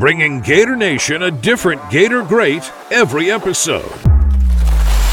bringing Gator Nation a different Gator great every episode.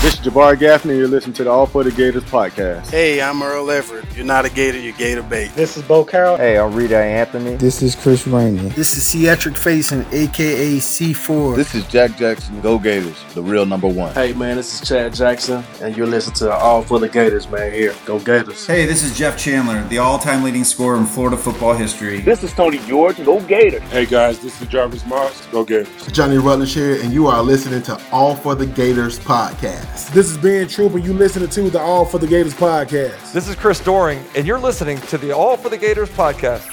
This is Jabbar Gaffney. And you're listening to the All for the Gators podcast. Hey, I'm Earl Everett. You're not a Gator, you're Gator bait. This is Bo Carroll. Hey, I'm Reidel Anthony. This is Chris Rainey. This is Theatric Facing, aka C4. This is Jack Jackson. Go Gators, the real number one. Hey, man, this is Chad Jackson, and you're listening to All for the Gators, man. Here, go Gators. Hey, this is Jeff Chandler, the all-time leading scorer in Florida football history. This is Tony George. Go Gators. Hey guys, this is Jarvis Moss. Go Gators. Johnny Rutledge here, and you are listening to All for the Gators podcast. This is Ben Trooper. You listening to the All for the Gators podcast. This is Chris Doering, and you're listening to the All for the Gators podcast.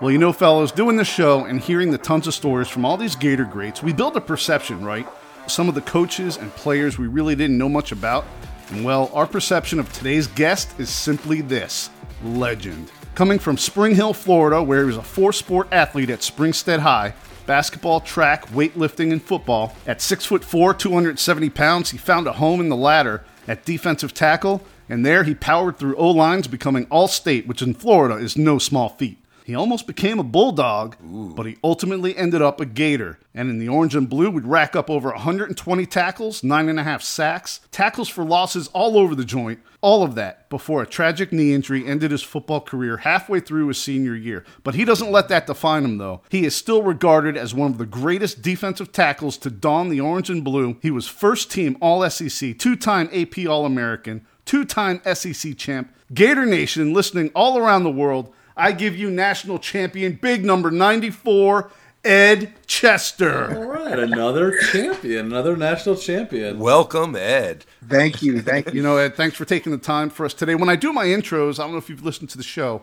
Well, you know, fellows, doing this show and hearing the tons of stories from all these Gator greats, we build a perception, right? Some of the coaches and players we really didn't know much about. And well, our perception of today's guest is simply this legend. Coming from Spring Hill, Florida, where he was a four sport athlete at Springstead High, basketball, track, weightlifting, and football. At 6'4, 270 pounds, he found a home in the ladder at defensive tackle, and there he powered through O lines, becoming All State, which in Florida is no small feat. He almost became a Bulldog, Ooh. but he ultimately ended up a Gator. And in the orange and blue, would rack up over 120 tackles, nine and a half sacks, tackles for losses all over the joint, all of that before a tragic knee injury ended his football career halfway through his senior year. But he doesn't let that define him, though. He is still regarded as one of the greatest defensive tackles to don the orange and blue. He was first team All SEC, two time AP All American, two time SEC champ, Gator Nation listening all around the world. I give you national champion, big number 94, Ed Chester. All right, another champion, another national champion. Welcome, Ed. Thank you. Thank you. You know, Ed, thanks for taking the time for us today. When I do my intros, I don't know if you've listened to the show,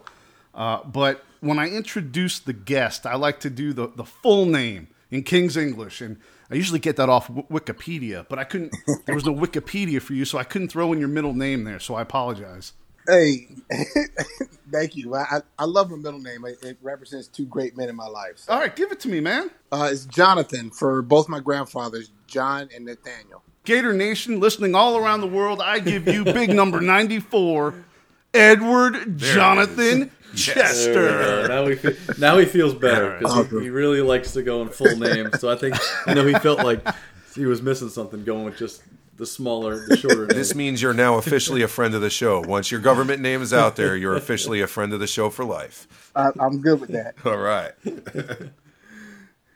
uh, but when I introduce the guest, I like to do the, the full name in King's English. And I usually get that off Wikipedia, but I couldn't, there was no Wikipedia for you, so I couldn't throw in your middle name there, so I apologize. Hey, thank you. I, I love my middle name. It, it, represents two great men in my life. So. All right, give it to me, man. Uh, it's Jonathan for both my grandfathers, John and Nathaniel. Gator Nation, listening all around the world, I give you big number 94, Edward there Jonathan Chester. Now he, now he feels better because he, he really likes to go in full name. So I think, you know, he felt like he was missing something going with just the smaller, the shorter. Name. This means you're now officially a friend of the show. Once your government name is out there, you're officially a friend of the show for life. I, I'm good with that. All right.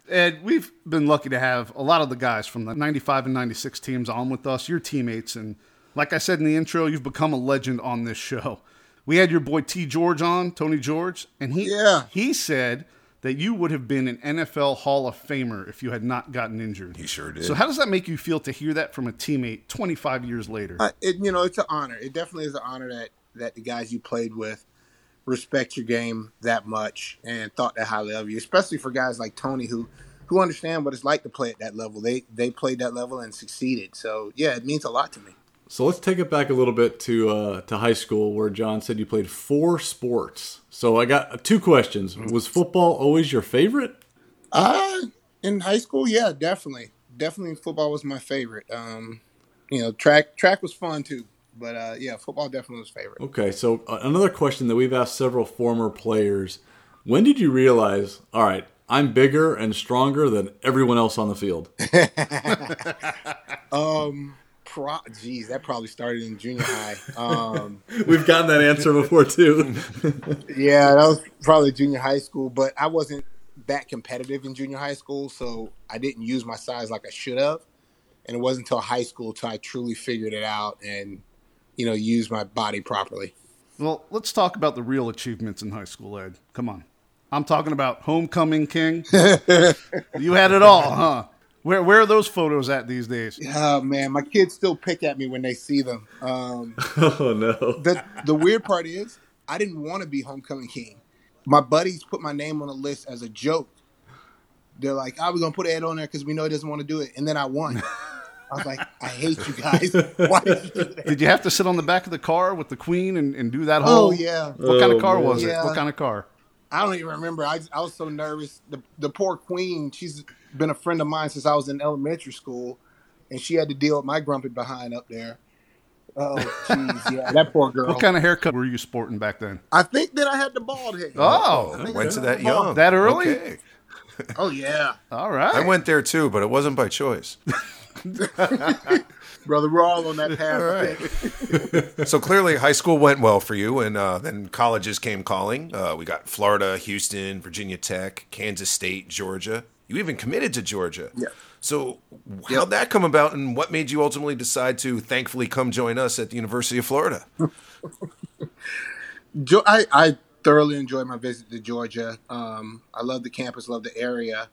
Ed, we've been lucky to have a lot of the guys from the 95 and 96 teams on with us, your teammates. And like I said in the intro, you've become a legend on this show. We had your boy T. George on, Tony George, and he, yeah. he said that you would have been an NFL Hall of Famer if you had not gotten injured. He sure did. So how does that make you feel to hear that from a teammate 25 years later? Uh, it, you know, it's an honor. It definitely is an honor that that the guys you played with respect your game that much and thought that highly of you, especially for guys like Tony who who understand what it's like to play at that level. They they played that level and succeeded. So yeah, it means a lot to me. So let's take it back a little bit to uh, to high school, where John said you played four sports. So I got two questions. Was football always your favorite? Uh in high school, yeah, definitely, definitely football was my favorite. Um, you know, track track was fun too, but uh, yeah, football definitely was favorite. Okay, so uh, another question that we've asked several former players: When did you realize? All right, I'm bigger and stronger than everyone else on the field. um pro- geez, that probably started in junior high. Um, We've gotten that answer before too. yeah, that was probably junior high school, but I wasn't that competitive in junior high school, so I didn't use my size like I should have. And it wasn't until high school till I truly figured it out and, you know, use my body properly. Well, let's talk about the real achievements in high school, Ed. Come on. I'm talking about homecoming king. you had it all, huh? Where where are those photos at these days? Oh man, my kids still pick at me when they see them. Um, oh no. The the weird part is I didn't want to be homecoming king. My buddies put my name on the list as a joke. They're like, "I oh, was gonna put Ed on there because we know he doesn't want to do it," and then I won. I was like, "I hate you guys. Why did you do that?" Did you have to sit on the back of the car with the queen and, and do that whole? Oh yeah. What oh, kind of car man. was Yeah. it? What kind of car? I don't even remember. I, I was so nervous. The the poor queen, she's been a friend of mine since I was in elementary school, and she had to deal with my grumpy behind up there. Oh, jeez, yeah, that poor girl. What kind of haircut were you sporting back then? I think that I had the bald head. Oh, went to that the bald- young. That early? Okay. Oh yeah. All right. I went there too, but it wasn't by choice. Brother, we're all on that path. Right. so clearly, high school went well for you, and uh, then colleges came calling. Uh, we got Florida, Houston, Virginia Tech, Kansas State, Georgia. You even committed to Georgia. Yeah. So how'd that come about, and what made you ultimately decide to thankfully come join us at the University of Florida? I, I thoroughly enjoyed my visit to Georgia. Um, I love the campus, love the area,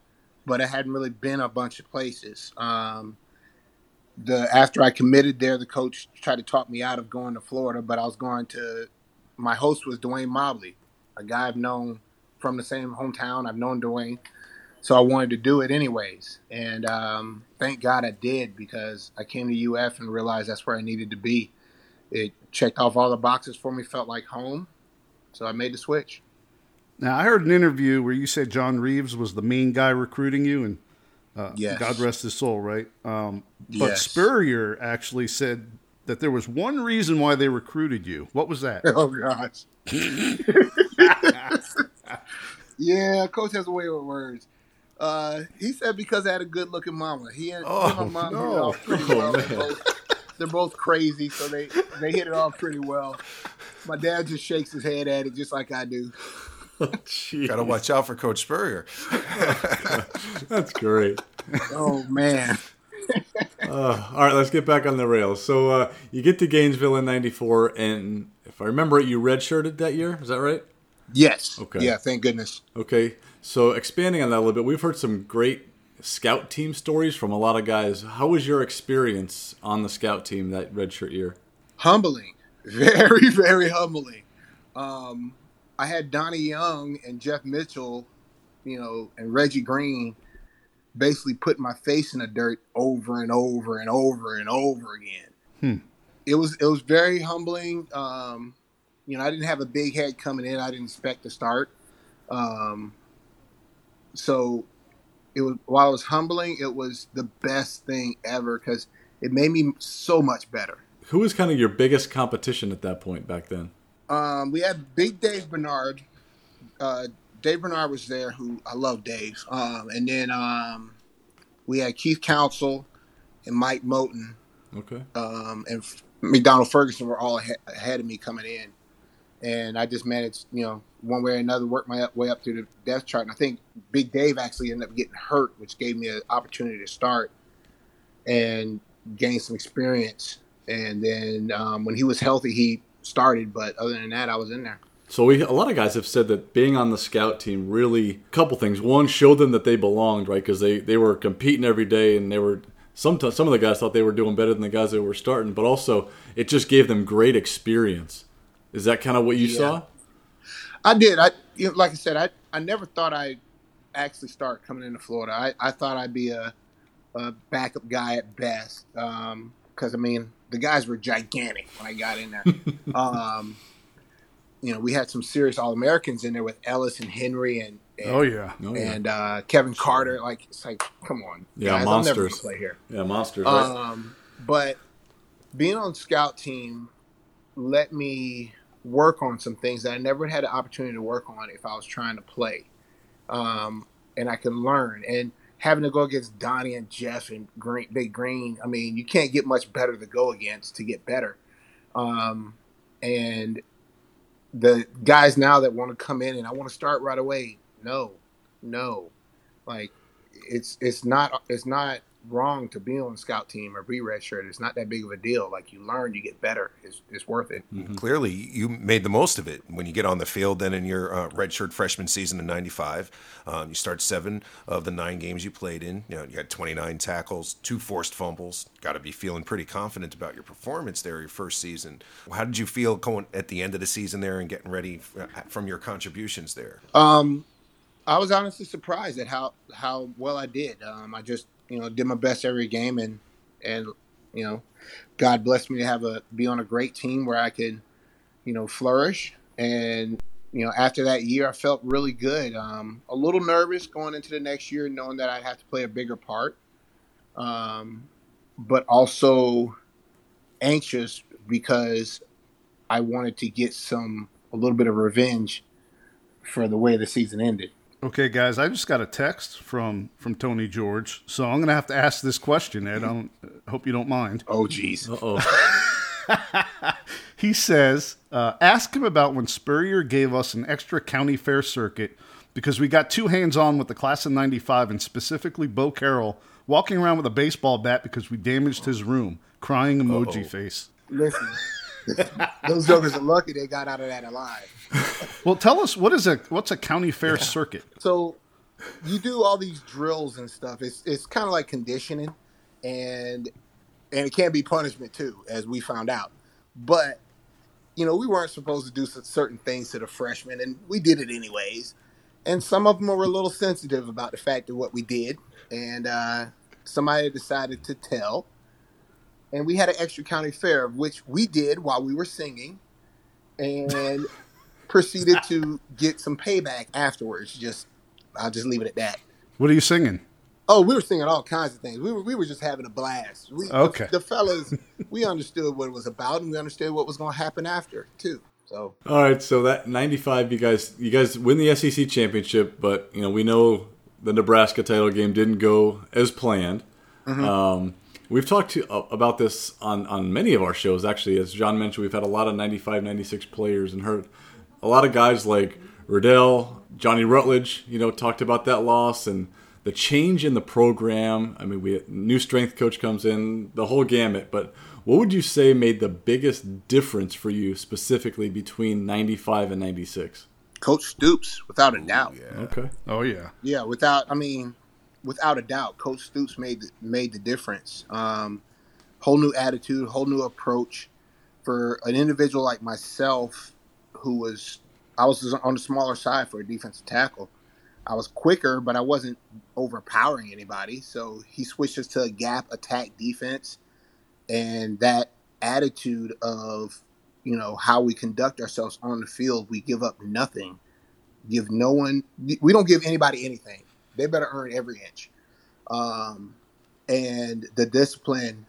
but I hadn't really been a bunch of places. Um, the after I committed there, the coach tried to talk me out of going to Florida, but I was going to. My host was Dwayne Mobley, a guy I've known from the same hometown. I've known Dwayne, so I wanted to do it anyways. And um, thank God I did because I came to UF and realized that's where I needed to be. It checked off all the boxes for me, felt like home, so I made the switch. Now I heard an interview where you said John Reaves was the main guy recruiting you, and uh, Yes. God rest his soul, right? Um, but Yes. Spurrier actually said that there was one reason why they recruited you. What was that? Oh gosh. yeah, coach has a way with words. Uh, he said because I had a good looking mama. He and Oh, him and my mom hit it off pretty Oh, well. They're both, they're both crazy, so they they hit it off pretty well. My dad just shakes his head at it just like I do. Got to watch out for Coach Spurrier. That's great. Oh man. Uh, all right, let's get back on the rails. So uh, you get to Gainesville in '94, and if I remember it, you redshirted that year. Is that right? Yes. Okay. Yeah, thank goodness. Okay. So expanding on that a little bit, we've heard some great scout team stories from a lot of guys. How was your experience on the scout team that redshirt year? Humbling. Very, very humbling. Um, I had Donnie Young and Jeff Mitchell, you know, and Reggie Green basically put my face in the dirt over and over and over and over again. Hmm. It was it was very humbling. Um, you know, I didn't have a big head coming in. I didn't expect to start. Um, so it was while it was humbling, it was the best thing ever because it made me so much better. Who was kind of your biggest competition at that point back then? Um, we had Big Dave Bernard. Uh, Dave Bernard was there, who I love Dave. Um, and then um, we had Keith Council and Mike Moten Okay. um, and F- McDonald Ferguson were all ahead, ahead of me coming in. And I just managed, you know, one way or another, work my way up through the depth chart. And I think Big Dave actually ended up getting hurt, which gave me an opportunity to start and gain some experience. And then um, when he was healthy, he started. But other than that, I was in there. So we a lot of guys have said that being on the scout team really a couple things. One showed them that they belonged, right? Because they they were competing every day, and they were sometimes some of the guys thought they were doing better than the guys that were starting. But also, it just gave them great experience. Is that kind of what you Yeah. saw? I did. I you know, like I said, I, I never thought I'd actually start coming into Florida. I, I thought I'd be a, a backup guy at best. Because I mean, the guys were gigantic when I got in there. um, you know, we had some serious All Americans in there with Ellis and Henry and, and Oh, yeah. Oh, yeah. and uh, Kevin Carter. Like it's like, come on, Yeah, guys, I'm never monsters. play here. Yeah, monsters. Right? Um, but being on scout team let me work on some things that I never had an opportunity to work on if I was trying to play. Um, and I can learn. And having to go against Donnie and Jeff and Green, Big Green, I mean, you can't get much better to go against to get better. Um, and the guys now that want to come in and I want to start right away, no, no, like it's it's not it's not wrong to be on the scout team or be redshirt. It's not that big of a deal. Like you learn, you get better. It's it's worth it. Clearly, you made the most of it when you get on the field. Then in your uh, redshirt freshman season in '95, um, you start seven of the nine games you played in. You know, you had 29 tackles, two forced fumbles. Got to be feeling pretty confident about your performance there your first season. How did you feel going at the end of the season there and getting ready f- from your contributions there? Um, I was honestly surprised at how how well I did. Um, I just you know did my best every game, and and you know, God blessed me to have a be on a great team where I could you know flourish. And you know, after that year, I felt really good. Um, a little nervous going into the next year, knowing that I'd have to play a bigger part, um, but also anxious because I wanted to get some a little bit of revenge for the way the season ended. Okay, guys, I just got a text from from Tony George, so I'm gonna have to ask this question, Ed. I don't hope you don't mind. Oh, jeez. oh. he says, uh, ask him about when Spurrier gave us an extra county fair circuit because we got too hands on with the class of '95 and specifically Bo Carroll walking around with a baseball bat because we damaged his room, crying emoji Uh-oh. face. Listen, those jokers are lucky they got out of that alive. Well, tell us what is a what's a county fair circuit? So you do all these drills and stuff. It's it's kind of like conditioning, and and it can be punishment too, as we found out. But you know, we weren't supposed to do certain things to the freshmen, and we did it anyways. And some of them were a little sensitive about the fact of what we did, and uh, somebody decided to tell. And we had an extra county fair, which we did while we were singing, and proceeded to get some payback afterwards. Just, I'll just leave it at that. What are you singing? Oh, we were singing all kinds of things. We were we were just having a blast. We, Okay. The, the fellas, we understood what it was about, and we understood what was going to happen after too. So All right, so that 95 you guys you guys win the SEC championship, but you know, we know the Nebraska title game didn't go as planned. Mhm. Um, we've talked to, uh, about this on, on many of our shows actually. As John mentioned, we've had a lot of 95 96 players and heard a lot of guys like Reidel, Johnny Rutledge, you know, talked about that loss and the change in the program. I mean, we new strength coach comes in, the whole gamut, but what would you say made the biggest difference for you specifically between 95 and 96? Coach Stoops, without a doubt. Yeah. Okay. Oh yeah. Yeah, without I mean, without a doubt, Coach Stoops made the, made the difference. Um, whole new attitude, whole new approach for an individual like myself, who was I was on the smaller side for a defensive tackle. I was quicker, but I wasn't overpowering anybody. So he switched us to a gap attack defense, and that attitude of you know how we conduct ourselves on the field, we give up nothing give no one we don't give anybody anything they better earn every inch um, and the discipline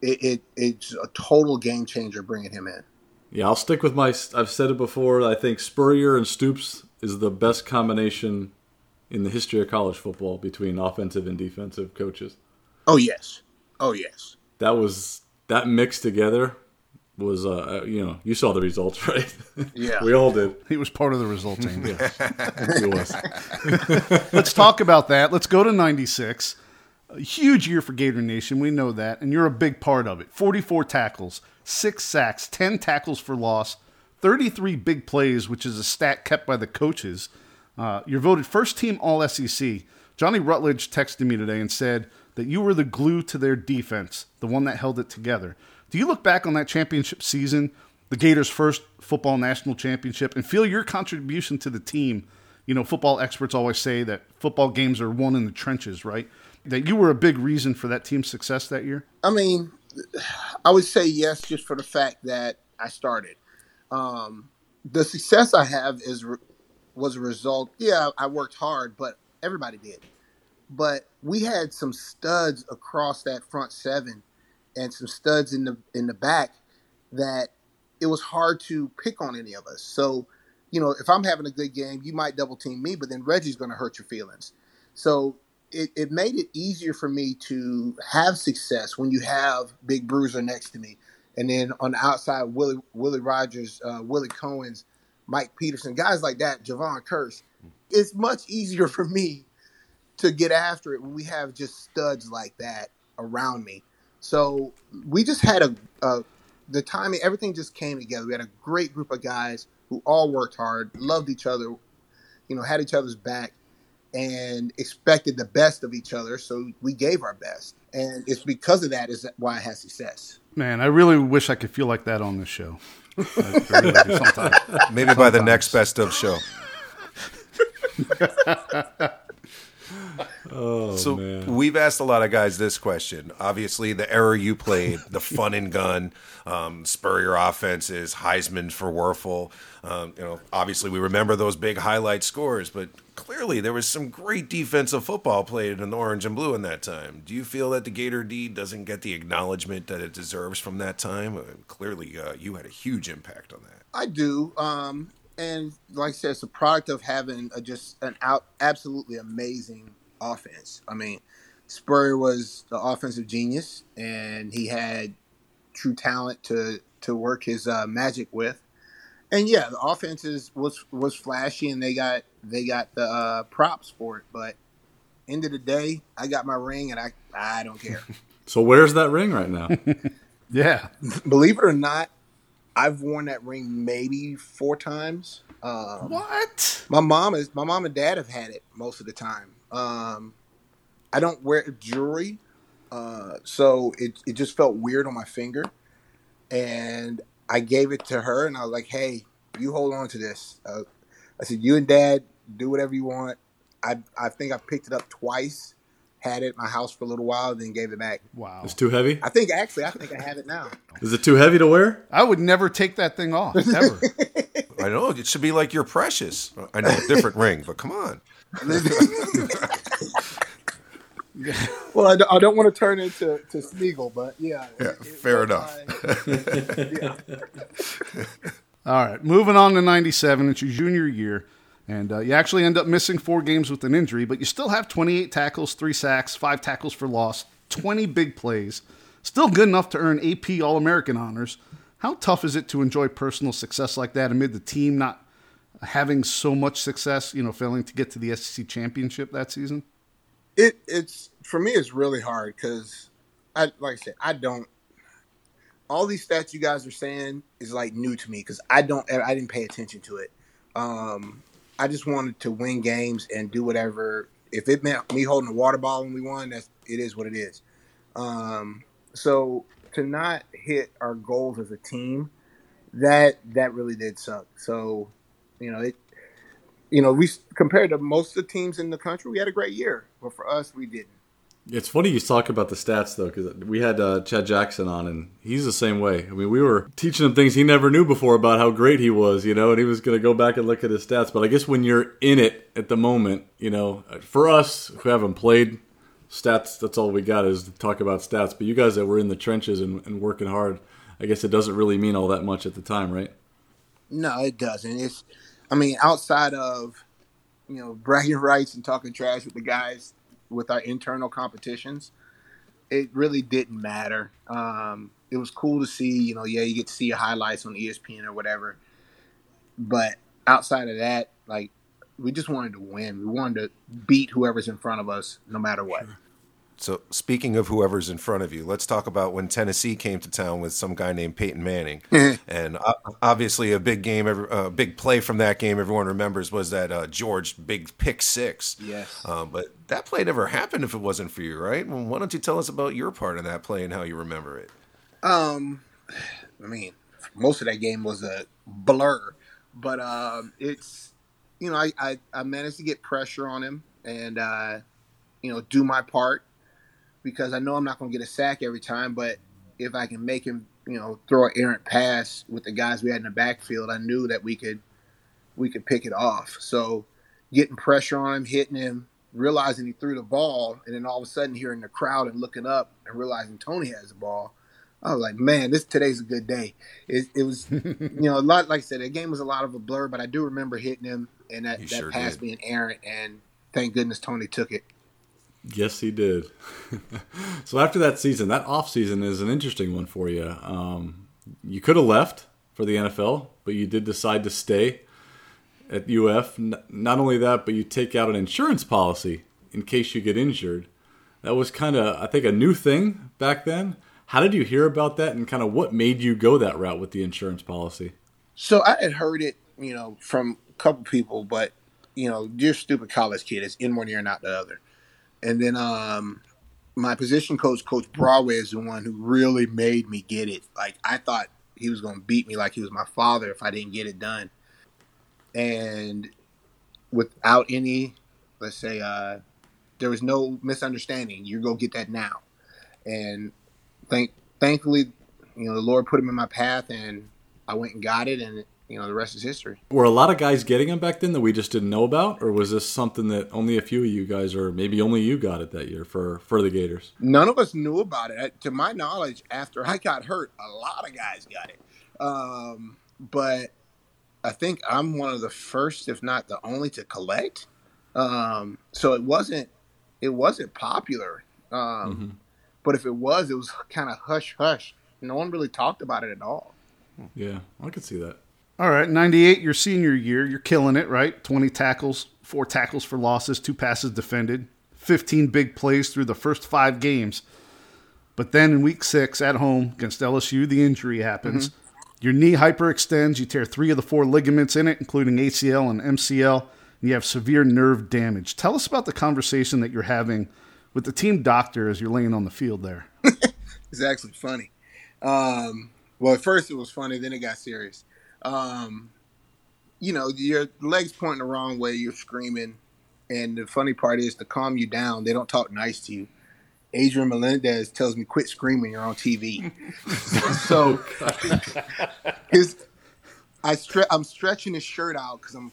it, it it's a total game changer bringing him in Yeah, I'll stick with my. I've said it before. I think Spurrier and Stoops is the best combination in the history of college football between offensive and defensive coaches. oh yes oh yes That was that mix together was uh you know you saw the results right Yeah. we all did He was part of the resulting. Yes. He was. Let's talk about that. Let's go to 96. A huge year for Gator Nation. We know that. And you're a big part of it. 44 tackles, six sacks, 10 tackles for loss, 33 big plays, which is a stat kept by the coaches. Uh, you're voted first team All SEC. Johnny Rutledge texted me today and said that you were the glue to their defense, the one that held it together. Do you look back on that championship season, the Gators' first football national championship, and feel your contribution to the team? You know, football experts always say that football games are won in the trenches, right? That you were a big reason for that team's success that year? i mean i would say yes just for the fact that i started um, the success i have is was a result yeah i worked hard but everybody did but we had some studs across that front seven and some studs in the in the back that it was hard to pick on any of us. So, you know, if I'm having a good game, you might double team me, but then Reggie's going to hurt your feelings. So it, it made it easier for me to have success when you have Big Bruiser next to me, and then on the outside, Willie Willie Rogers, uh, Willie Cohen's, Mike Peterson, guys like that, Jevon Kearse. It's much easier for me to get after it when we have just studs like that around me. So we just had a, a the timing, everything just came together. We had a great group of guys who all worked hard, loved each other, you know, had each other's back, and expected the best of each other. So we gave our best, and it's because of that is why I had success. Man, I really wish I could feel like that on this show. I really do sometimes. Maybe by the next best of show. Oh so man. we've asked a lot of guys this question. Obviously, the era you played, the fun and gun, um, Spurrier offenses, Heisman for Wuerffel. Um, you know, obviously we remember those big highlight scores, but clearly there was some great defensive football played in the orange and blue in that time. Do you feel that the Gator D doesn't get the acknowledgement that it deserves from that time? Uh, clearly, uh, you had a huge impact on that. I do. Um, and like I said, it's a product of having a, just an out absolutely amazing offense. I mean, Spurrier was the offensive genius, and he had true talent to to work his uh, magic with. And yeah, the offense is, was was flashy, and they got they got the uh, props for it. But end of the day, I got my ring, and I I don't care. so where's that ring right now? yeah, believe it or not, I've worn that ring maybe four times. Um, what? My mom is my mom and dad have had it most of the time. Um, I don't wear jewelry, uh, so it it just felt weird on my finger, and I gave it to her, and I was like, "Hey, you hold on to this." Uh, I said, "You and Dad do whatever you want." I I think I picked it up twice, had it at my house for a little while, then gave it back. Wow, it's too heavy. I think actually, I think I have it now. Is it too heavy to wear? I would never take that thing off ever. I know it should be like your precious. I know a different ring, but come on. well, I, I, don't want to turn into to Smeagol, but yeah. Yeah, it, fair enough. yeah. All right, moving on to 97. It's your junior year, and uh, you actually end up missing four games with an injury, but you still have 28 tackles, three sacks, five tackles for loss, 20 big plays. Still good enough to earn AP All American honors. How tough is it to enjoy personal success like that amid the team not having so much success, you know, failing to get to the SEC championship that season? It it's for me it's really hard because I like I said I don't all these stats you guys are saying is like new to me because I don't I didn't pay attention to it. Um, I just wanted to win games and do whatever. If it meant me holding a water bottle and we won, that's it is what it is. Um, so to not hit our goals as a team, that that really did suck. So, you know, it you know, we compared to most of the teams in the country, we had a great year, but for us, we didn't. It's funny you talk about the stats though, because we had uh, Chad Jackson on, and he's the same way. I mean, we were teaching him things he never knew before about how great he was, you know, and he was going to go back and look at his stats. But I guess when you're in it at the moment, you know, for us who haven't played, stats that's all we got is to talk about stats. But you guys that were in the trenches and, and working hard, I guess it doesn't really mean all that much at the time, right? No, it doesn't. It's, I mean, outside of you know bragging rights and talking trash with the guys with our internal competitions, it really didn't matter. Um, it was cool to see, you know, yeah, you get to see your highlights on ESPN or whatever. But outside of that, like, we just wanted to win. We wanted to beat whoever's in front of us, no matter what. Sure. So, speaking of whoever's in front of you, let's talk about when Tennessee came to town with some guy named Peyton Manning, and uh, obviously a big game, a uh, big play from that game. Everyone remembers was that uh, George big pick six. Yes. Um, but that play never happened if it wasn't for you, right? Well, why don't you tell us about your part in that play and how you remember it? Um, I mean, most of that game was a blur, but um, it's you know I, I I managed to get pressure on him and uh, you know do my part because I know I'm not going to get a sack every time, but if I can make him, you know, throw an errant pass with the guys we had in the backfield, I knew that we could we could pick it off. So getting pressure on him, hitting him, realizing he threw the ball, and then all of a sudden hearing the crowd and looking up and realizing Tony has the ball. I was like, man, this today's a good day. It, it was, you know, a lot. Like I said, the game was a lot of a blur, but I do remember hitting him and that, that sure pass did. being errant, and thank goodness Tony took it. Yes, he did. so after that season, that off season is an interesting one for you. Um, you could have left for the NFL, but you did decide to stay at UF. Not only that, but you take out an insurance policy in case you get injured. That was kind of, I think, a new thing back then. How did you hear about that, and kind of what made you go that route with the insurance policy? So I had heard it, you know, from a couple people, but you know, you're stupid college kid. It's in one ear, not the other. And then um, my position coach, Coach Broadway, is the one who really made me get it. Like I thought he was going to beat me like he was my father if I didn't get it done. And without any, let's say, uh, there was no misunderstanding. You go get that now. And thank, thankfully, you know, the Lord put him in my path, and I went and got it, and you know, the rest is history. Were a lot of guys getting them back then that we just didn't know about, or was this something that only a few of you guys, or maybe only you got it that year for for the Gators? None of us knew about it. To my knowledge, after I got hurt, a lot of guys got it. Um, but I think I'm one of the first, if not the only, to collect. Um, so it wasn't it wasn't popular. Um, mm-hmm. But if it was, it was kind of hush hush. No one really talked about it at all. Yeah, I could see that. All right, 98, your senior year, you're killing it, right? 20 tackles, four tackles for losses, two passes defended, 15 big plays through the first five games. But then in week six at home against LSU, the injury happens. Mm-hmm. Your knee hyperextends. You tear three of the four ligaments in it, including ACL and MCL. And you have severe nerve damage. Tell us about the conversation that you're having with the team doctor as you're laying on the field there. it's actually funny. Um, well, at first it was funny, then it got serious. Um, you know, your legs pointing the wrong way, you're screaming, and the funny part is to calm you down, they don't talk nice to you. Adrian Melendez tells me, "Quit screaming! You're on TV." so, his, I stre- I'm stretching his shirt out because I'm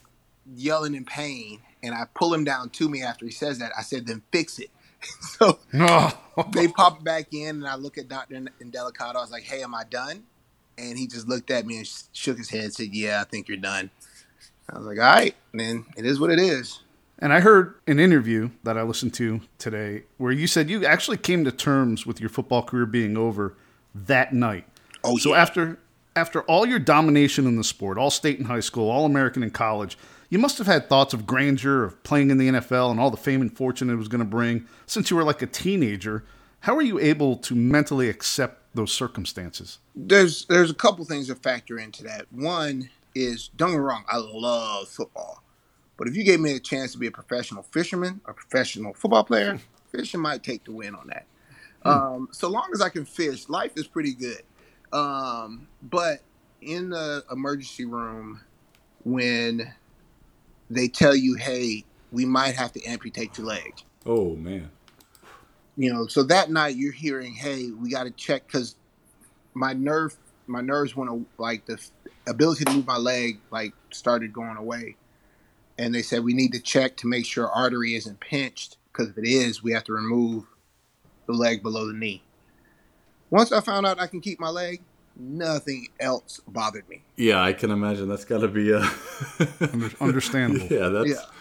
yelling in pain, and I pull him down to me after he says that. I said, "Then fix it." so they pop back in, and I look at Doctor Indelicato. I was like, "Hey, am I done?" And he just looked at me and shook his head, and said, "Yeah, I think you're done." I was like, "All right, man, it is what it is." And I heard an interview that I listened to today where you said you actually came to terms with your football career being over that night. Oh, so yeah. after after all your domination in the sport, all state in high school, all American in college, you must have had thoughts of grandeur, of playing in the NFL, and all the fame and fortune it was going to bring. Since you were like a teenager, how are you able to mentally accept those circumstances? There's there's a couple things that factor into that. One is don't get me wrong, I love football, but if you gave me a chance to be a professional fisherman, a professional football player, fishing might take the win on that. Hmm. Um, so long as I can fish, life is pretty good. Um, but in the emergency room, when they tell you, "Hey, we might have to amputate your leg." Oh man. You know, so that night you're hearing, "Hey, we got to check because my nerve, my nerves went to like the ability to move my leg like started going away." And they said we need to check to make sure artery isn't pinched because if it is, we have to remove the leg below the knee. Once I found out I can keep my leg, nothing else bothered me. Yeah, I can imagine that's got to be uh... understandable. yeah, that's yeah.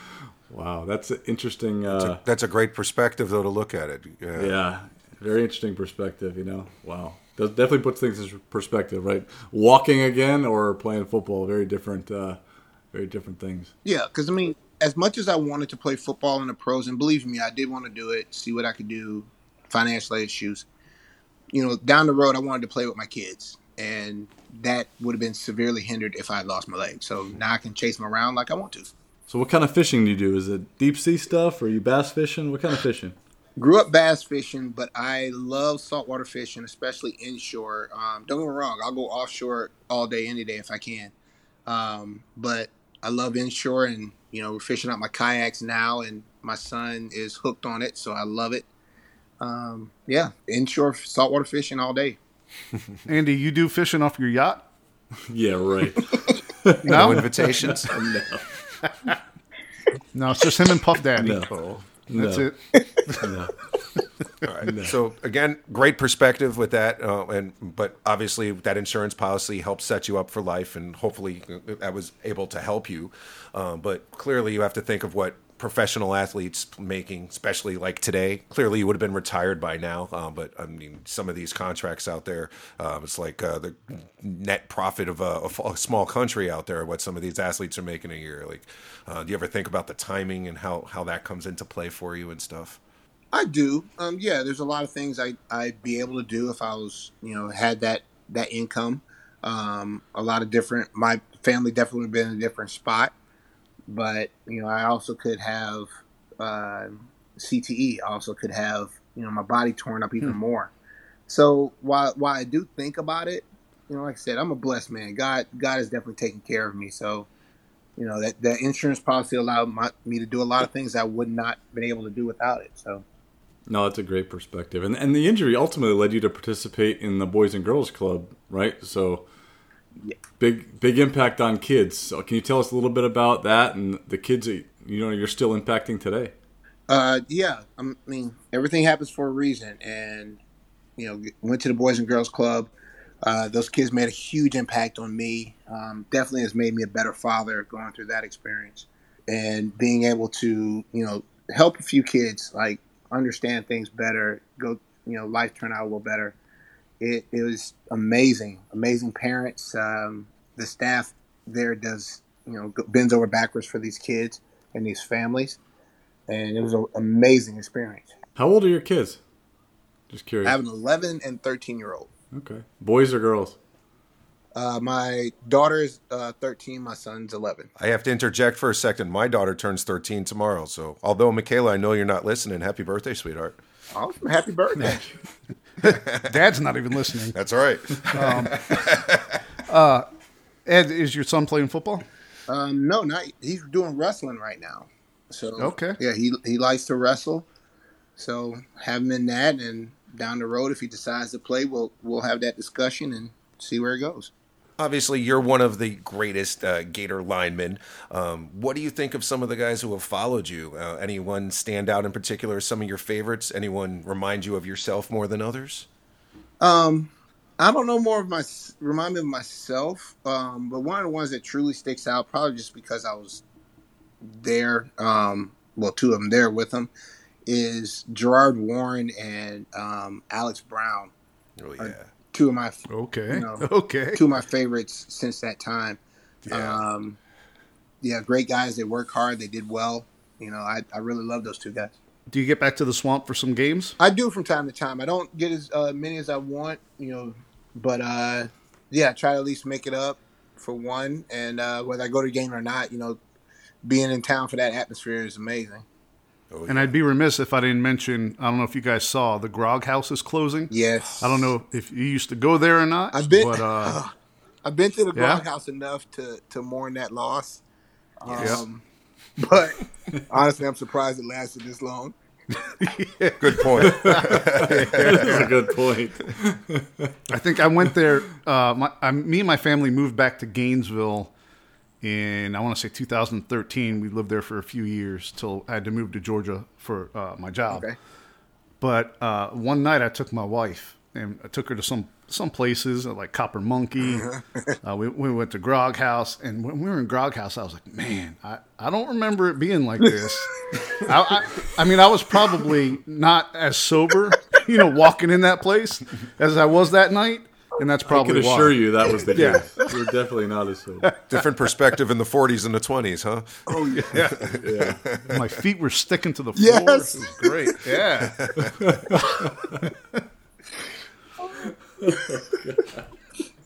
Wow. That's an interesting. Uh... That's, a, that's, a, great perspective, though, to look at it. Yeah. yeah, very interesting perspective. You know, wow, that definitely puts things in perspective, right? Walking again or playing football, very different, uh, very different things. Yeah, because I mean, as much as I wanted to play football in the pros, and believe me, I did want to do it, see what I could do, financial issues. You know, down the road, I wanted to play with my kids and that would have been severely hindered if I had lost my leg. So now I can chase them around like I want to. So what kind of fishing do you do? Is it deep sea stuff or are you bass fishing? What kind of fishing? Grew up bass fishing, but I love saltwater fishing, especially inshore. Um, don't get me wrong, I'll go offshore all day, any day if I can. Um, but I love inshore, and you know we're fishing out my kayaks now, and my son is hooked on it, so I love it. Um, yeah, inshore saltwater fishing all day. Andy, you do fishing off your yacht? Yeah, right. no? no invitations. no. No, it's just him and Puff Daddy. No. That's no. it. no. All right. No. So again, great perspective with that, uh, and but obviously that insurance policy helps set you up for life, and hopefully that was able to help you. Uh, but clearly, you have to think of what professional athletes making, especially like today. Clearly, you would have been retired by now. Um, but I mean, some of these contracts out there, um, it's like uh, the net profit of a, a, small country out there. What some of these athletes are making a year. Like, uh, do you ever think about the timing and how how that comes into play for you and stuff? I do. Um, yeah, there's a lot of things I I'd be able to do if I was, you know, had that that income. Um, a lot of different. My family definitely would have been in a different spot but you know, I also could have uh, CTE. I also could have you know my body torn up even hmm. more. So while while I do think about it, you know, like I said, I'm a blessed man. God God is definitely taking care of me. So you know that that insurance policy allowed my, me to do a lot of things I would not have been able to do without it. So. No, that's a great perspective, and and the injury ultimately led you to participate in the Boys and Girls Club, right? So. Big big impact on kids. So can you tell us a little bit about that and the kids that you know you're still impacting today? Uh, yeah, I mean everything happens for a reason, and you know went to the Boys and Girls Club. uh, those kids made a huge impact on me. Um, definitely has made me a better father going through that experience and being able to, you know, help a few kids like understand things better, go, you know, life turn out a little better. It, it was amazing, amazing parents. Um, the staff there does, you know, bends over backwards for these kids and these families, and it was an amazing experience. How old are your kids? Just curious. I have an 11 and 13 year old. Okay. Boys or girls? Uh, my daughter's uh, 13. My son's 11. I have to interject for a second. My daughter turns 13 tomorrow. So, although Michaela, I know you're not listening. Happy birthday, sweetheart. Awesome. Happy birthday. Dad's not even listening. That's all right. Um, uh, Ed, is your son playing football? Um, no, not. He's doing wrestling right now. So okay, yeah, he he likes to wrestle. So have him in that, and down the road, if he decides to play, we'll we'll have that discussion and see where it goes. Obviously, you're one of the greatest uh, Gator linemen. Um, what do you think of some of the guys who have followed you? Uh, anyone stand out in particular? Some of your favorites? Anyone remind you of yourself more than others? Um, I don't know more of my remind me of myself, um, but one of the ones that truly sticks out, probably just because I was there. Um, well, two of them there with them is Gerard Warren and um, Alex Brown. Oh yeah, two of my okay, you know, okay, two of my favorites since that time. Yeah. Um, yeah, great guys. They work hard. They did well. You know, I, I really love those two guys. Do you get back to the swamp for some games? I do from time to time. I don't get as uh, many as I want, you know, but uh, yeah, I try to at least make it up for one. And uh, whether I go to game or not, you know, being in town for that atmosphere is amazing. Oh, yeah. And I'd be remiss if I didn't mention. I don't know if you guys saw the Grog House is closing. Yes. I don't know if you used to go there or not. I've been. But, uh, I've been to the Grog yeah? House enough to to mourn that loss. Yes. Um, but honestly, I'm surprised it lasted this long. Good point. That's a good point. I think I went there. Uh, my, I, me and my family moved back to Gainesville in I want to say 2013. We lived there for a few years till I had to move to Georgia for uh, my job. Okay. But uh, one night I took my wife and I took her to some some places like Copper Monkey. uh, we, we went to Grog House, and when we were in Grog House, I was like, man, I, I don't remember it being like this. I, I, I mean, I was probably not as sober, you know, walking in that place as I was that night. And that's probably I can assure why. you that was the Yeah. case. You're definitely not as sober. Different perspective in the 40s and the 20s, huh? Oh yeah. Yeah. My feet were sticking to the floor. Yes. It was great. Yeah.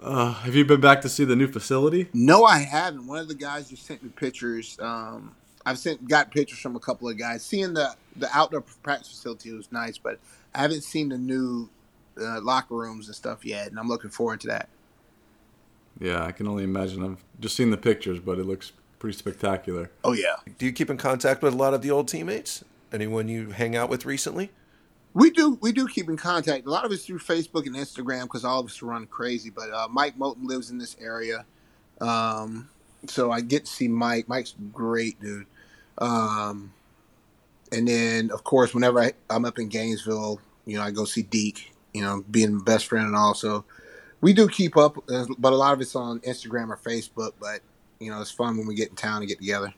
Uh, have you been back to see the new facility? No, I haven't. One of the guys just sent me pictures. Um, I've sent got pictures from a couple of guys. Seeing the the outdoor practice facility was nice, but I haven't seen the new uh, locker rooms and stuff yet, and I'm looking forward to that. Yeah, I can only imagine. I've just seen the pictures, but it looks pretty spectacular. Oh yeah, Do you keep in contact with a lot of the old teammates? Anyone you hang out with recently? we do we do keep in contact. A lot of it's through Facebook and Instagram because all of us run crazy. But uh, Mike Moten lives in this area, um, so I get to see Mike. Mike's great, dude. Um, and then of course, whenever I, I'm up in Gainesville, you know, I go see Deke. You know, being best friend and also we do keep up, but a lot of it's on Instagram or Facebook. But you know, it's fun when we get in town and get together.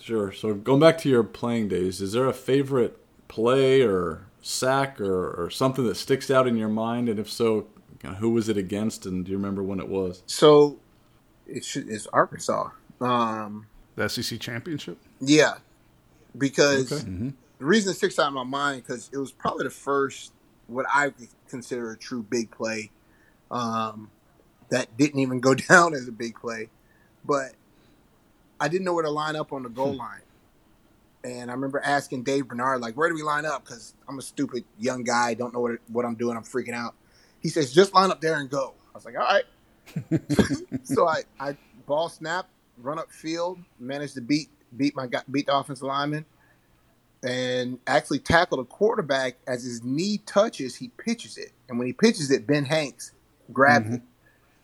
Sure. So going back to your playing days, is there a favorite play or sack or, or something that sticks out in your mind? And if so, kind of who was it against? And do you remember when it was? So it should, it's Arkansas. Um, The SEC championship. Yeah, because Okay. Mm-hmm. the reason it sticks out in my mind because it was probably the first what I consider a true big play um, that didn't even go down as a big play, but I didn't know where to line up on the goal line. And I remember asking Dave Bernard, like, where do we line up? Because I'm a stupid young guy, don't know what, what I'm doing. I'm freaking out. He says, just line up there and go. I was like, all right. so I, I ball snap, run up field, managed to beat beat my beat the offensive lineman, and actually tackle the quarterback as his knee touches, he pitches it, and when he pitches it, Ben Hanks grabs mm-hmm. it,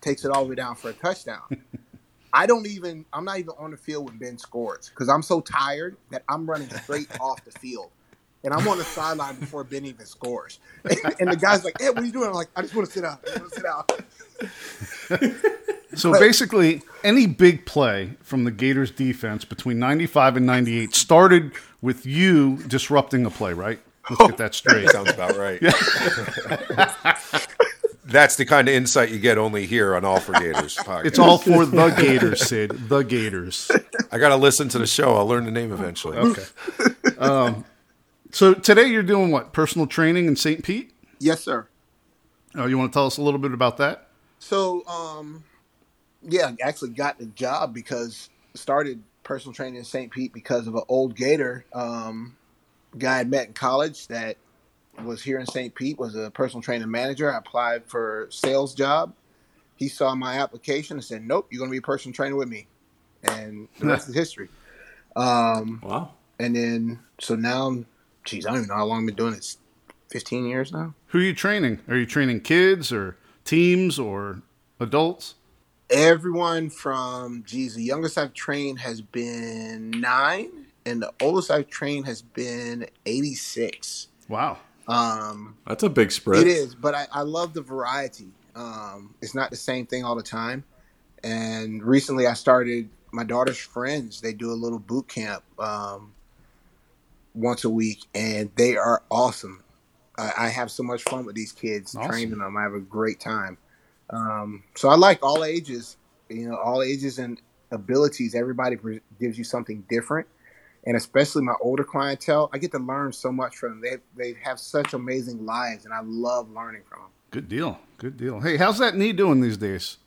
takes it all the way down for a touchdown. I don't even I'm not even on the field when Ben scores because I'm so tired that I'm running straight off the field. And I'm on the sideline before Ben even scores. And, and the guy's like, Hey, what are you doing? I'm like, I just want to sit out. I want to sit out. So basically, any big play from the Gators defense between 95 and 98 started with you disrupting a play, right? Let's get that straight. Sounds about right. That's the kind of insight you get only here on All for Gators podcast. It's all for the Gators, Sid. The Gators. I got to listen to the show. I'll learn the name eventually. Okay. Um, so today you're doing what? Personal training in St. Pete? Yes, sir. Oh, you want to tell us a little bit about that? So, um, yeah, I actually got the job because started personal training in St. Pete because of an old Gator um, guy I met in college that was here in St. Pete was a personal training manager. I applied for a sales job. He saw my application and said, "Nope, you're going to be a personal trainer with me," and the rest is history. Um, wow. And then so now, I'm, geez, I don't even know how long I've been doing this. Fifteen years now. Who are you training? Are you training kids or teams or adults? Everyone from geez, the youngest I've trained has been nine, and the oldest I've trained has been eighty six. Wow. Um, That's a big spread. It is, but I, I love the variety. Um, it's not the same thing all the time. And recently, I started my daughter's friends. They do a little boot camp um, once a week, and they are awesome. I, I have so much fun with these kids Awesome. training them. I have a great time. Um, so I like all ages. You know, all ages and abilities. Everybody gives you something different and especially my older clientele, I get to learn so much from them. They they have such amazing lives, and I love learning from them. Good deal. Good deal. Hey, how's that knee doing these days?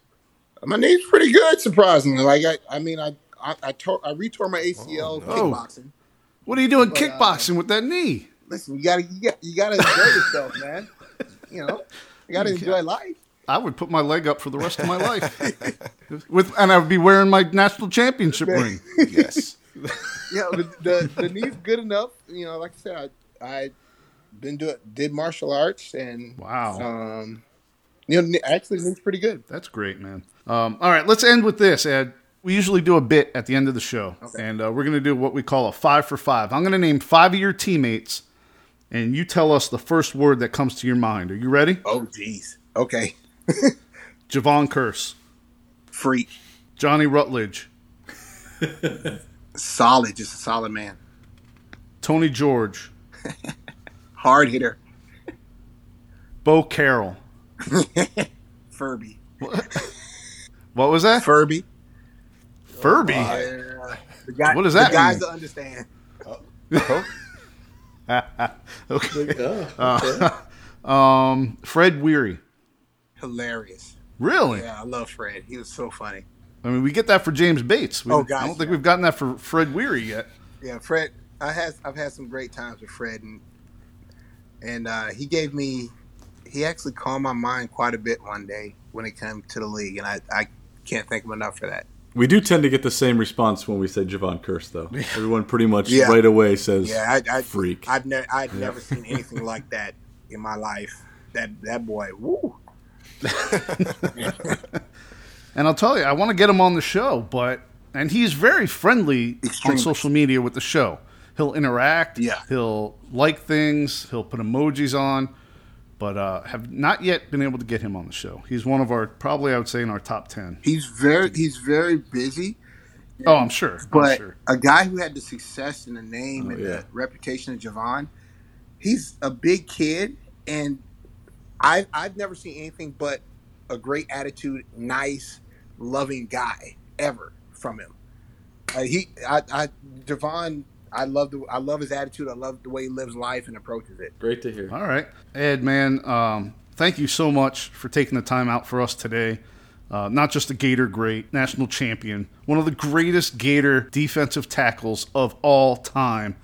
My knee's pretty good, surprisingly. Like I, I mean, I I I, tore, I retore my ACL no. kickboxing. What are you doing But, uh, kickboxing with that knee? Listen, you gotta you got you gotta enjoy yourself, man. You know, you gotta enjoy life. I would put my leg up for the rest of my life. With and I would be wearing my national championship ring. Yes. yeah, the, the the knee's good enough. You know, like I said, I I been doing did martial arts and Wow. um, you know, actually, the knee's pretty good. That's great, man. Um, all right, let's end with this, Ed. We usually do a bit at the end of the show, and uh, we're going to do what we call a five for five. I'm going to name five of your teammates, and you tell us the first word that comes to your mind. Are you ready? Oh, jeez. Okay. Jevon Kearse, Freak, Johnny Rutledge, solid, just a solid man, Tony George, hard hitter, Bo Carroll. Furby, What was that? Furby. Furby. Yeah. The guy, What does that The guys mean? that understand. okay. Uh, um, Fred Weary. Hilarious. Really? Yeah, I love Fred. He was so funny. I mean, we get that for James Bates. We, Oh, I don't think yeah. we've gotten that for Fred Weary yet. Yeah, Fred. I had I've had some great times with Fred, and and uh, he gave me he actually calmed my mind quite a bit one day when it came to the league, and I I can't thank him enough for that. We do tend to get the same response when we say Jevon Kearse, though. Everyone pretty much Yeah. right away says Yeah, I, I freak. I've never I'd Yeah. never seen anything like that in my life. That that boy, woo. And I'll tell you, I want to get him on the show, but and he's very friendly on social media with the show. He'll interact. Yeah. He'll like things. He'll put emojis on, but uh, have not yet been able to get him on the show. He's one of our probably I would say in our top ten. He's very he's very busy. Oh, I'm sure. I'm But sure. a guy who had the success and the name Oh, and yeah. the reputation of Jevon, he's a big kid, and I I've never seen anything but a great attitude, nice, loving guy ever from him. Uh, he I, I Jevon, I love the I love his attitude. I love the way he lives life and approaches it. Great to hear. All right, Ed, man, um, thank you so much for taking the time out for us today. Uh, not just a Gator great, national champion, one of the greatest Gator defensive tackles of all time.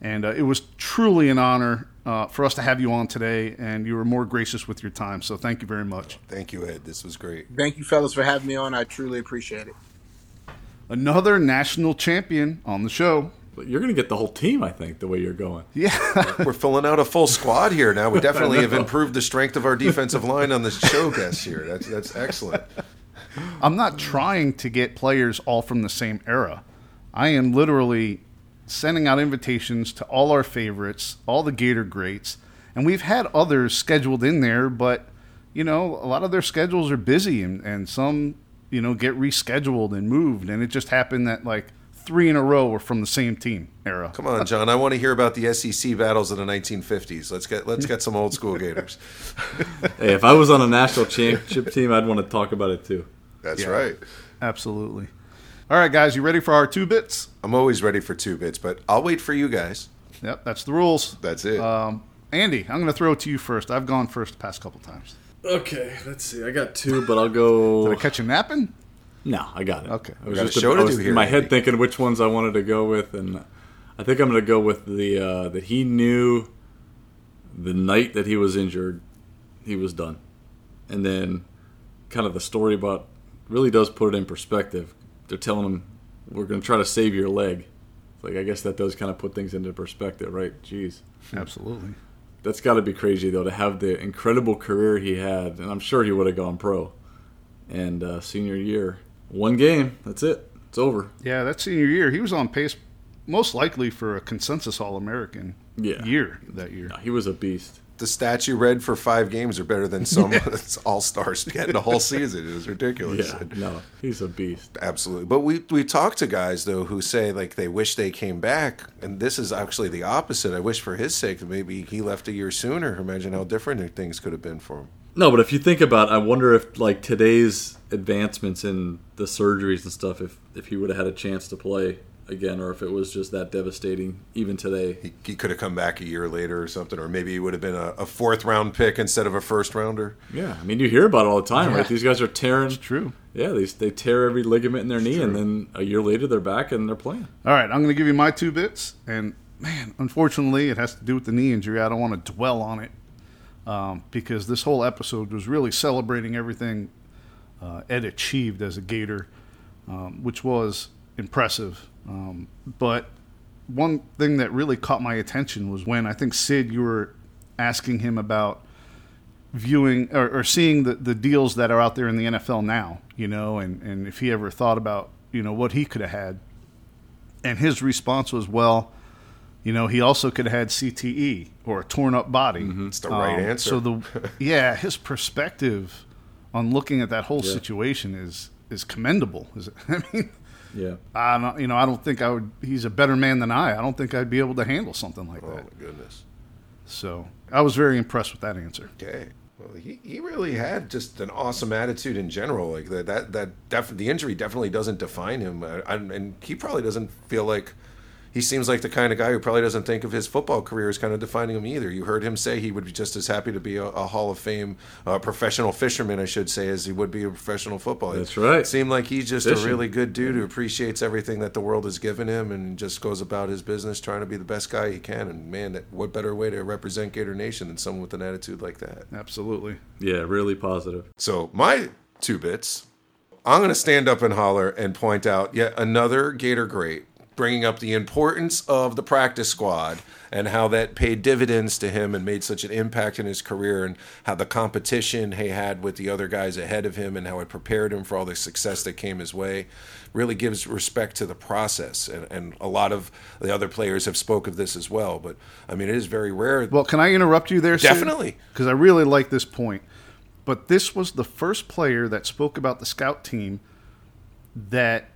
And uh, it was truly an honor uh, for us to have you on today, and you were more gracious with your time. So thank you very much. Thank you, Ed. This was great. Thank you, fellas, for having me on. I truly appreciate it. Another national champion on the show. But you're going to get the whole team, I think, the way you're going. Yeah. We're filling out a full squad here now. We definitely have improved the strength of our defensive line on the show guests here. That's that's excellent. I'm not trying to get players all from the same era. I am literally sending out invitations to all our favorites, all the Gator greats, and we've had others scheduled in there, but you know, a lot of their schedules are busy and, and some, you know, get rescheduled and moved. And it just happened that like three in a row were from the same team era. Come on, John. I want to hear about the SEC battles of the 1950s. Let's get let's get some old school Gators. hey, if I was on a national championship team, I'd want to talk about it too. That's yeah, right. Absolutely. All right, guys, you ready for our two bits? I'm always ready for two bits, but I'll wait for you guys. Yep, that's the rules. That's it. Um, Andy, I'm going to throw it to you first. I've gone first the past couple times. Okay, let's see. I got two, but I'll go. Did I catch you napping? No, I got it. Okay, I was just a, I was in my head thinking which ones I wanted to go with, and I think I'm going to go with the uh, that he knew the night that he was injured, he was done, and then kind of the story about really does put it in perspective. They're telling him we're going to try to save your leg. Like I guess that does kind of put things into perspective, right? Jeez, absolutely that's got to be crazy though to have the incredible career he had, and I'm sure he would have gone pro. And uh, senior year, one game, that's it, it's over. Yeah, that senior year, he was on pace, most likely for a consensus All American yeah. year that year. No, he was a beast the stats you read for five games are better than some all stars getting the whole season. It was ridiculous. Yeah, no, he's a beast. Absolutely. But we we talk to guys though who say like they wish they came back, and this is actually the opposite. I wish for his sake that maybe he left a year sooner. Imagine how different things could have been for him. No, but if you think about, it, I wonder if like today's advancements in the surgeries and stuff, if if he would have had a chance to play again, or if it was just that devastating even today. He, he could have come back a year later or something, or maybe he would have been a, a fourth round pick instead of a first rounder. Yeah, I mean you hear about it all the time, yeah. right? These guys are tearing. It's true. Yeah, they they tear every ligament in their knee, and then a year later they're back and they're playing. All right, I'm going to give you my two bits, and man, unfortunately, it has to do with the knee injury. I don't want to dwell on it um, because this whole episode was really celebrating everything uh, Ed achieved as a Gator, um, which was impressive. Um, but one thing that really caught my attention was when I think Sid, you were asking him about viewing or, or, seeing the, the deals that are out there in the NFL now, you know, and, and if he ever thought about, you know, what he could have had. And his response was, well, you know, he also could have had CTE or a torn up body. Mm-hmm. It's the right um, answer. So the yeah, his perspective on looking at that whole yeah. situation is is commendable. Is it? I mean, yeah. I don't, you know, I don't think I would. He's a better man than I. I don't think I'd be able to handle something like oh, that. Oh my goodness. So I was very impressed with that answer. Okay. Well, he, he really had just an awesome attitude in general. Like that that that def- the injury definitely doesn't define him, I, I, and he probably doesn't feel like he seems like the kind of guy who probably doesn't think of his football career as kind of defining him either. You heard him say he would be just as happy to be a, a Hall of Fame uh, professional fisherman, I should say, as he would be a professional football. That's right. It seemed like he's just Fishing. a really good dude who appreciates everything that the world has given him and just goes about his business trying to be the best guy he can. And man, what better way to represent Gator Nation than someone with an attitude like that? Absolutely. Yeah, really positive. So my two bits. I'm going to stand up and holler and point out yet another Gator great bringing up the importance of the practice squad and how that paid dividends to him and made such an impact in his career and how the competition he had with the other guys ahead of him and how it prepared him for all the success that came his way really gives respect to the process. And, and a lot of the other players have spoke of this as well but i mean it is very rare. Well can i interrupt you there definitely. Because i really like this point. But this was the first player that spoke about the scout team that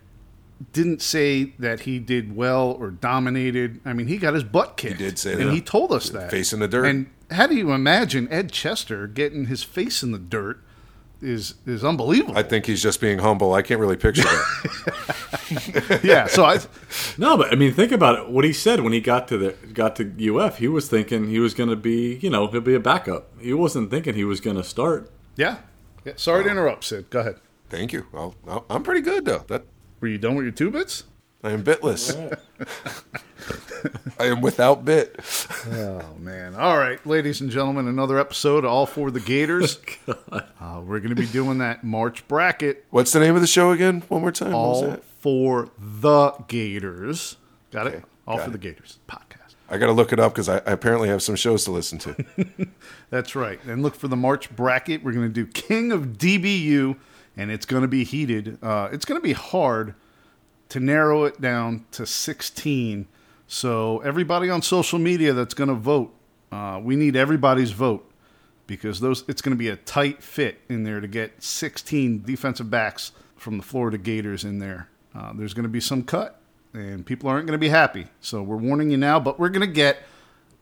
didn't say that he did well or dominated. I mean, he got his butt kicked. He did say and that. And he told us that. Face in the dirt. And how do you imagine Ed Chester getting his face in the dirt is is unbelievable. I think he's just being humble. I can't really picture that. yeah, so I No, but I mean think about it. What he said when he got to the got to UF, he was thinking he was going to be, you know, he'll be a backup. He wasn't thinking he was going to start. Yeah. yeah. Sorry to interrupt, Sid. Go ahead. Thank you. Well, I'm pretty good though. That were you done with your two bits? I am bitless. I am without bit. oh man! All right, ladies and gentlemen, another episode all for the Gators. uh, we're going to be doing that March bracket. What's the name of the show again? One more time. All for the Gators. Got it. all for it. the Gators podcast. I got to look it up because I, I apparently have some shows to listen to. That's right. And look for the March bracket. We're going to do King of DBU and it's going to be heated. Uh, it's going to be hard to narrow it down to 16. So everybody on social media that's going to vote, uh, we need everybody's vote because those it's going to be a tight fit in there to get 16 defensive backs from the Florida Gators in there. Uh, there's going to be some cut, and people aren't going to be happy. So we're warning you now, but we're going to get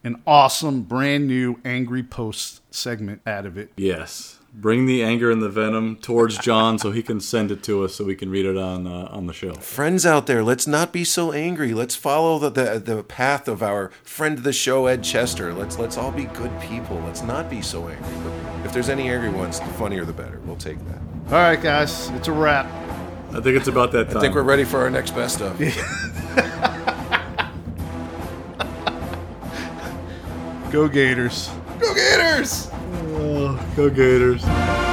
an awesome, brand new Angry Post segment out of it. Yes. Bring the anger and the venom towards John so he can send it to us so we can read it on uh, on the show. Friends out there, let's not be so angry. Let's follow the, the the path of our friend of the show, Ed Chester. Let's let's all be good people. Let's not be so angry. But if there's any angry ones, the funnier the better. We'll take that. All right, guys, it's a wrap. I think it's about that time. I think we're ready for our next best of. Go Gators. Go Gators! Oh, go Gators.